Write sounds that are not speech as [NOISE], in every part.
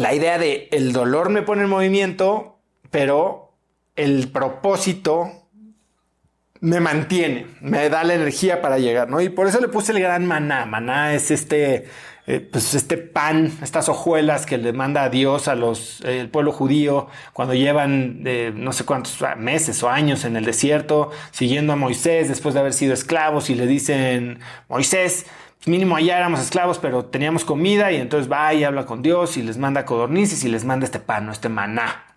la idea de el dolor me pone en movimiento, pero el propósito me mantiene, me da la energía para llegar, ¿no? Y por eso le puse el gran maná. Maná es este, eh, pues este pan, estas hojuelas que le manda a Dios a los, el pueblo judío cuando llevan eh, no sé cuántos meses o años en el desierto, siguiendo a Moisés después de haber sido esclavos y le dicen, Moisés, mínimo allá éramos esclavos, pero teníamos comida y entonces va y habla con Dios y les manda codornices y les manda este pan, este maná.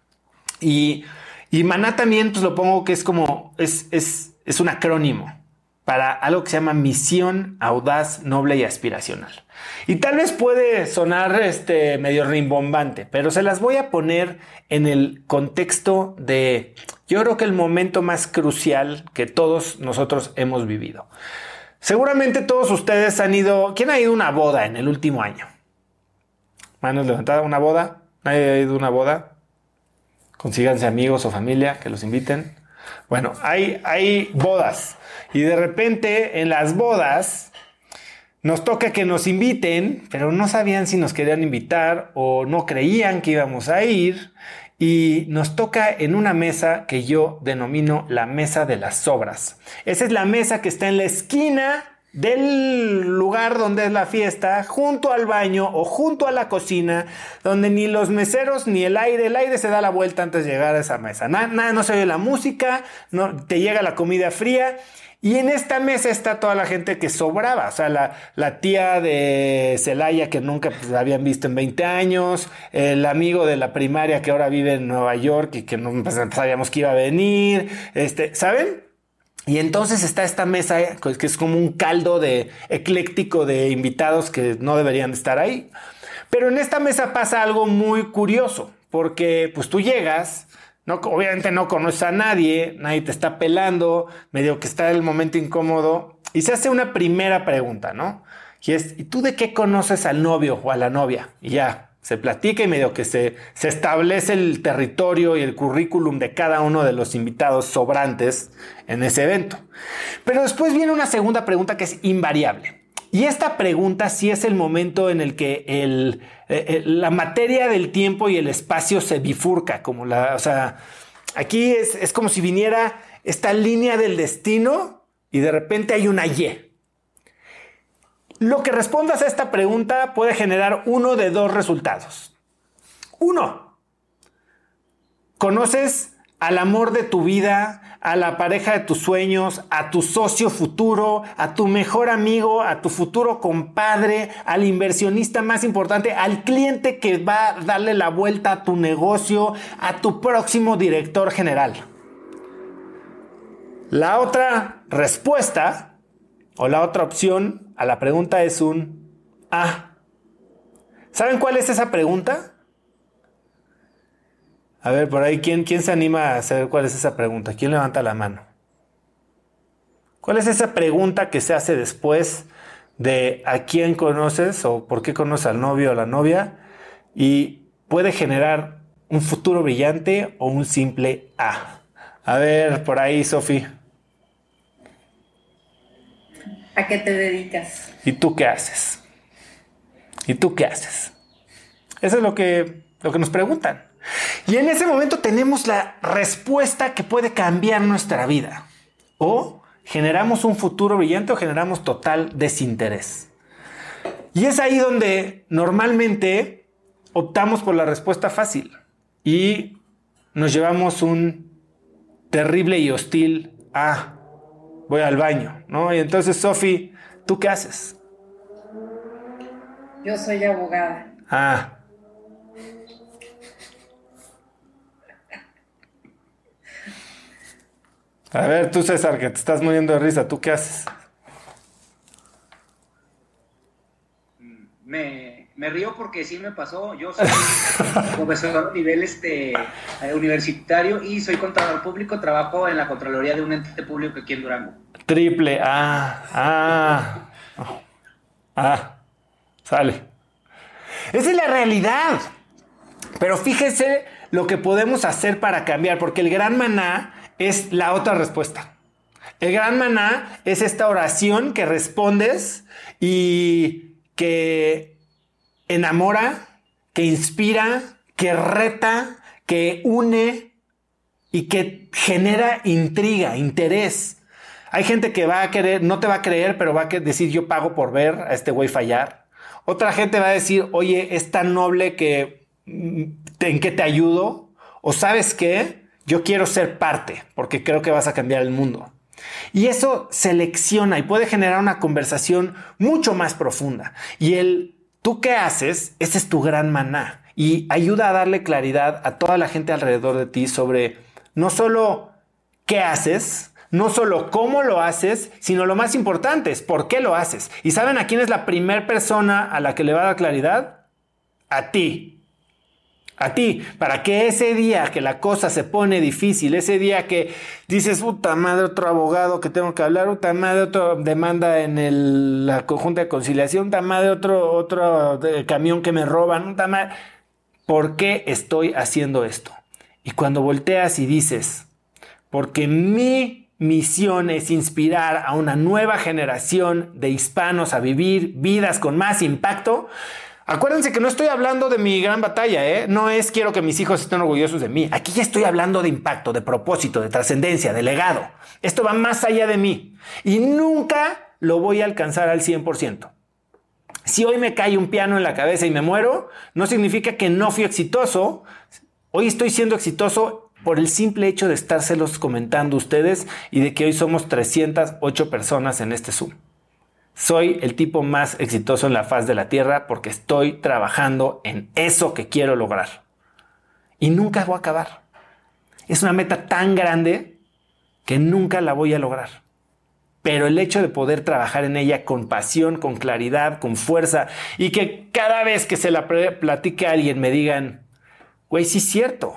Y, y maná también, pues lo pongo que es como, es, es, es un acrónimo para algo que se llama misión audaz, noble y aspiracional. Y tal vez puede sonar este medio rimbombante, pero se las voy a poner en el contexto de, yo creo que el momento más crucial que todos nosotros hemos vivido. Seguramente todos ustedes han ido. ¿Quién ha ido a una boda en el último año? Manos levantadas, una boda. ¿Nadie ha ido a una boda? Consíganse amigos o familia que los inviten. Bueno, hay, hay bodas. Y de repente en las bodas nos toca que nos inviten, pero no sabían si nos querían invitar o no creían que íbamos a ir y nos toca en una mesa que yo denomino la mesa de las sobras. Esa es la mesa que está en la esquina del lugar donde es la fiesta, junto al baño o junto a la cocina, donde ni los meseros ni el aire, el aire se da la vuelta antes de llegar a esa mesa. Nada, no se oye la música, no, te llega la comida fría y en esta mesa está toda la gente que sobraba, o sea, la, tía de Celaya que nunca pues, habían visto en 20 años, el amigo de la primaria que ahora vive en Nueva York y que no pues, sabíamos que iba a venir, este, ¿saben? Y entonces está esta mesa pues, que es como un caldo de ecléctico de invitados que no deberían estar ahí. Pero en esta mesa pasa algo muy curioso, porque pues tú llegas, no, obviamente no conoces a nadie, nadie te está pelando, medio que está el momento incómodo y se hace una primera pregunta, ¿no? Y es, ¿y tú de qué conoces al novio o a la novia? Y ya, se platica y medio que se, se establece el territorio y el currículum de cada uno de los invitados sobrantes en ese evento. Pero después viene una segunda pregunta que es invariable. Y esta pregunta sí es el momento en el que el, eh, eh, la materia del tiempo y el espacio se bifurca, como la, o sea, aquí es, es como si viniera esta línea del destino y de repente hay una Y. Lo que respondas a esta pregunta puede generar uno de dos resultados. Uno, conoces al amor de tu vida, a la pareja de tus sueños, a tu socio futuro, a tu mejor amigo, a tu futuro compadre, al inversionista más importante, al cliente que va a darle la vuelta a tu negocio, a tu próximo director general. La otra respuesta o la otra opción a la pregunta es un ah. ¿Saben cuál es esa pregunta? A ver, por ahí, ¿quién, ¿quién se anima a hacer cuál es esa pregunta? ¿Quién levanta la mano? ¿Cuál es esa pregunta que se hace después de a quién conoces o por qué conoces al novio o la novia? Y puede generar un futuro brillante o un simple A. A ver, por ahí, Sofi. ¿A qué te dedicas? ¿Y tú qué haces? ¿Y tú qué haces? Eso es lo que, lo que nos preguntan. Y en ese momento tenemos la respuesta que puede cambiar nuestra vida. O generamos un futuro brillante o generamos total desinterés. Y es ahí donde normalmente optamos por la respuesta fácil y nos llevamos un terrible y hostil ah, voy al baño, ¿no? Y entonces, Sofi, ¿tú qué haces? Yo soy abogada. Ah, A ver, tú César, que te estás muriendo de risa, ¿tú qué haces? Me, río porque sí me pasó. Yo soy [LAUGHS] profesor a nivel este, eh, universitario y soy contador público. Trabajo en la Contraloría de un ente público aquí en Durango. Triple Ah, ah, ah, sale. Esa es la realidad. Pero fíjese lo que podemos hacer para cambiar, porque el gran maná es la otra respuesta. El gran maná es esta oración que respondes y que enamora, que inspira, que reta, que une y que genera intriga, interés. Hay gente que va a querer, no te va a creer, pero va a decir yo pago por ver a este güey fallar. Otra gente va a decir, oye, es tan noble que mm, en qué te ayudo. O sabes qué, yo quiero ser parte porque creo que vas a cambiar el mundo. Y eso selecciona y puede generar una conversación mucho más profunda. Y el tú qué haces, ese es tu gran maná. Y ayuda a darle claridad a toda la gente alrededor de ti sobre no solo qué haces, no solo cómo lo haces, sino lo más importante es por qué lo haces. ¿Y saben a quién es la primera persona a la que le va a dar claridad? A ti. A ti, para que ese día que la cosa se pone difícil, ese día que dices, puta madre, otro abogado que tengo que hablar, puta madre, otra demanda en la conjunta de conciliación, puta madre, otro, otro eh, camión que me roban, puta madre, ¿por qué estoy haciendo esto? Y cuando volteas y dices, porque mi misión es inspirar a una nueva generación de hispanos a vivir vidas con más impacto. Acuérdense que no estoy hablando de mi gran batalla, ¿eh? No es quiero que mis hijos estén orgullosos de mí. Aquí ya estoy hablando de impacto, de propósito, de trascendencia, de legado. Esto va más allá de mí y nunca lo voy a alcanzar al 100%. Si hoy me cae un piano en la cabeza y me muero, no significa que no fui exitoso. Hoy estoy siendo exitoso por el simple hecho de estárselos comentando ustedes y de que hoy somos 308 personas en este Zoom. Soy el tipo más exitoso en la faz de la Tierra porque estoy trabajando en eso que quiero lograr. Y nunca voy a acabar. Es una meta tan grande que nunca la voy a lograr. Pero el hecho de poder trabajar en ella con pasión, con claridad, con fuerza y que cada vez que se la platique a alguien me digan, güey, sí es cierto,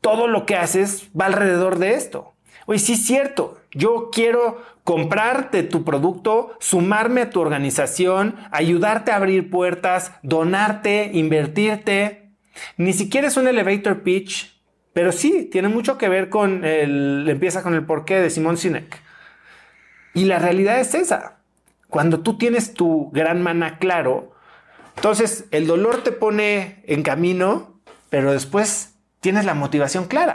todo lo que haces va alrededor de esto. Oye, sí es cierto, yo quiero comprarte tu producto, sumarme a tu organización, ayudarte a abrir puertas, donarte, invertirte. Ni siquiera es un elevator pitch, pero sí, tiene mucho que ver con el, empieza con el porqué de Simón Sinek. Y la realidad es esa. Cuando tú tienes tu gran mana claro, entonces el dolor te pone en camino, pero después tienes la motivación clara.